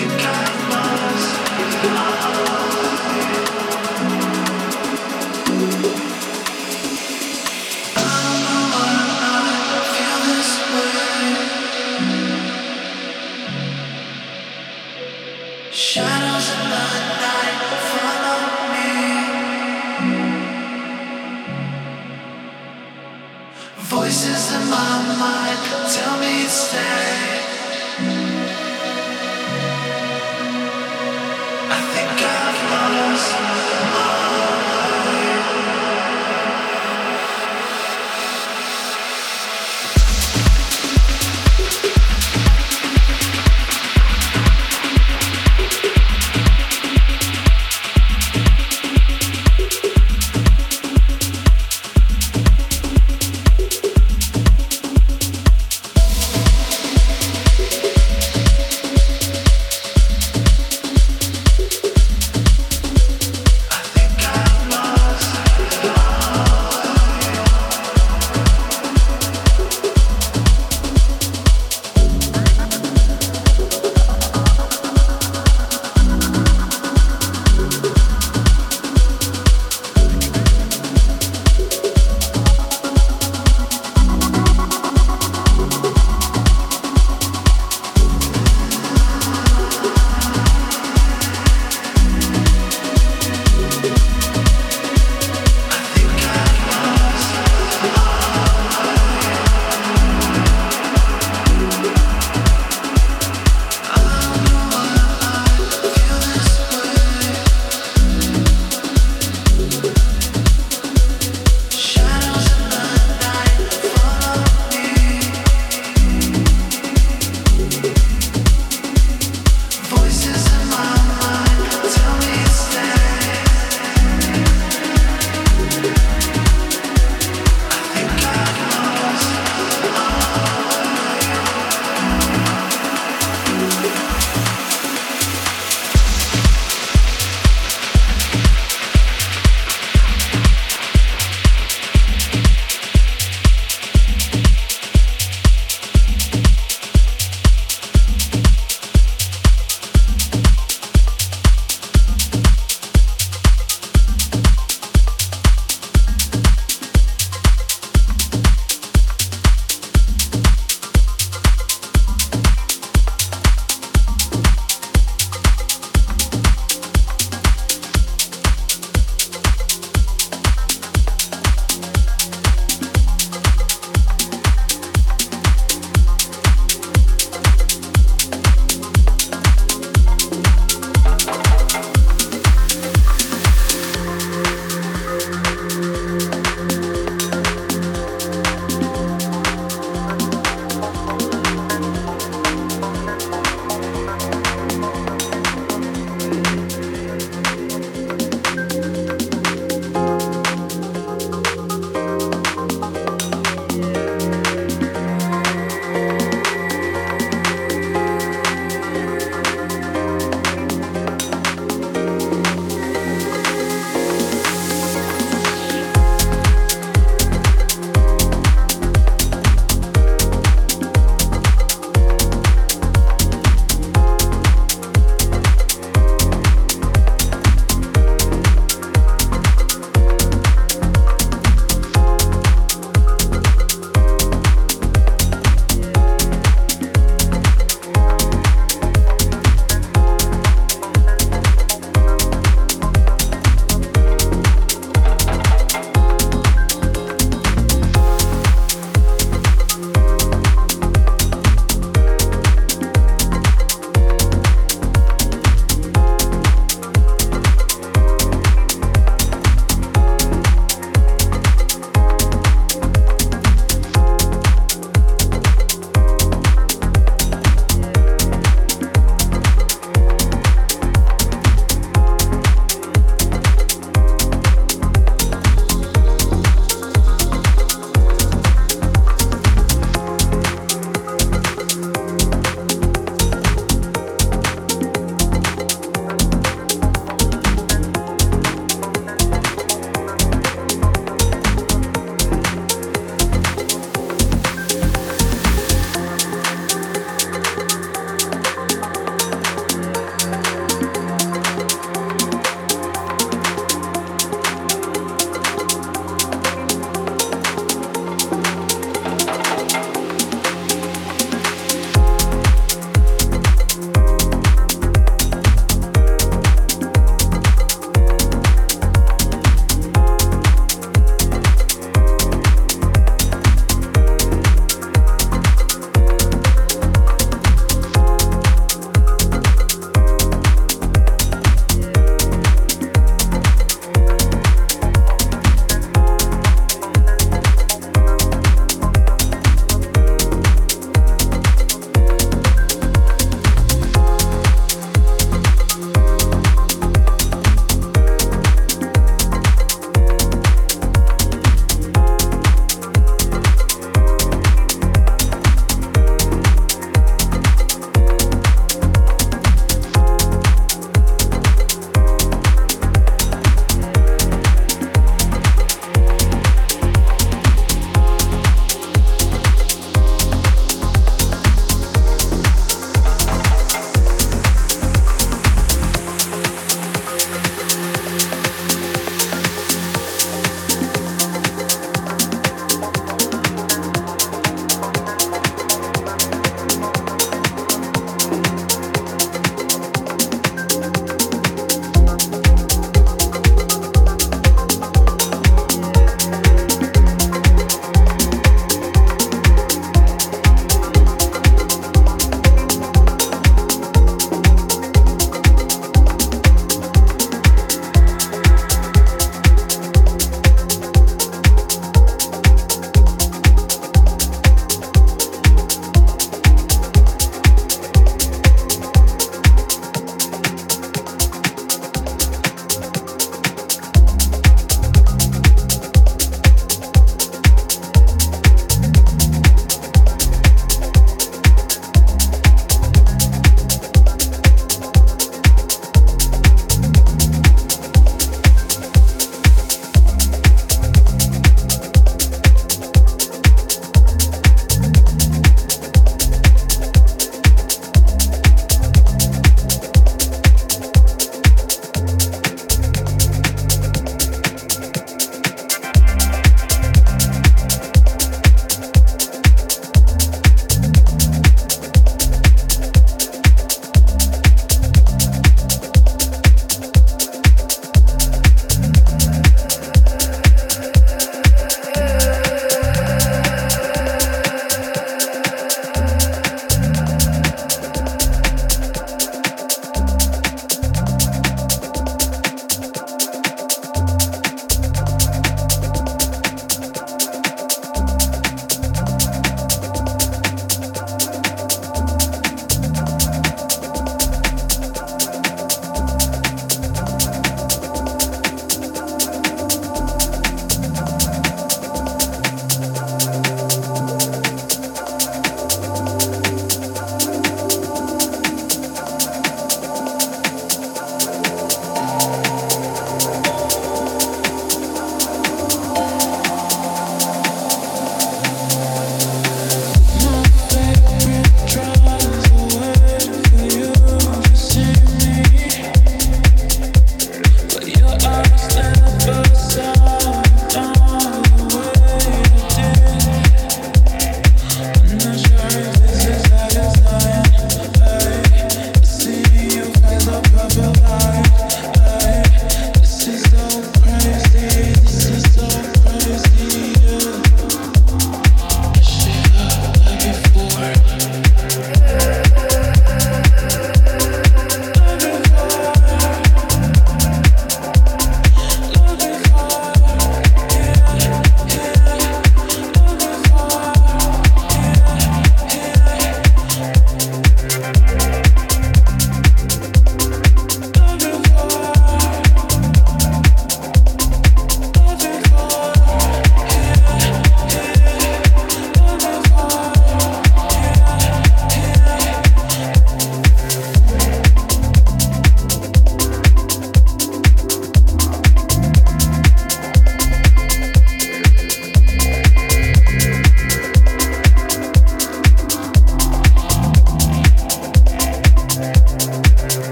you got.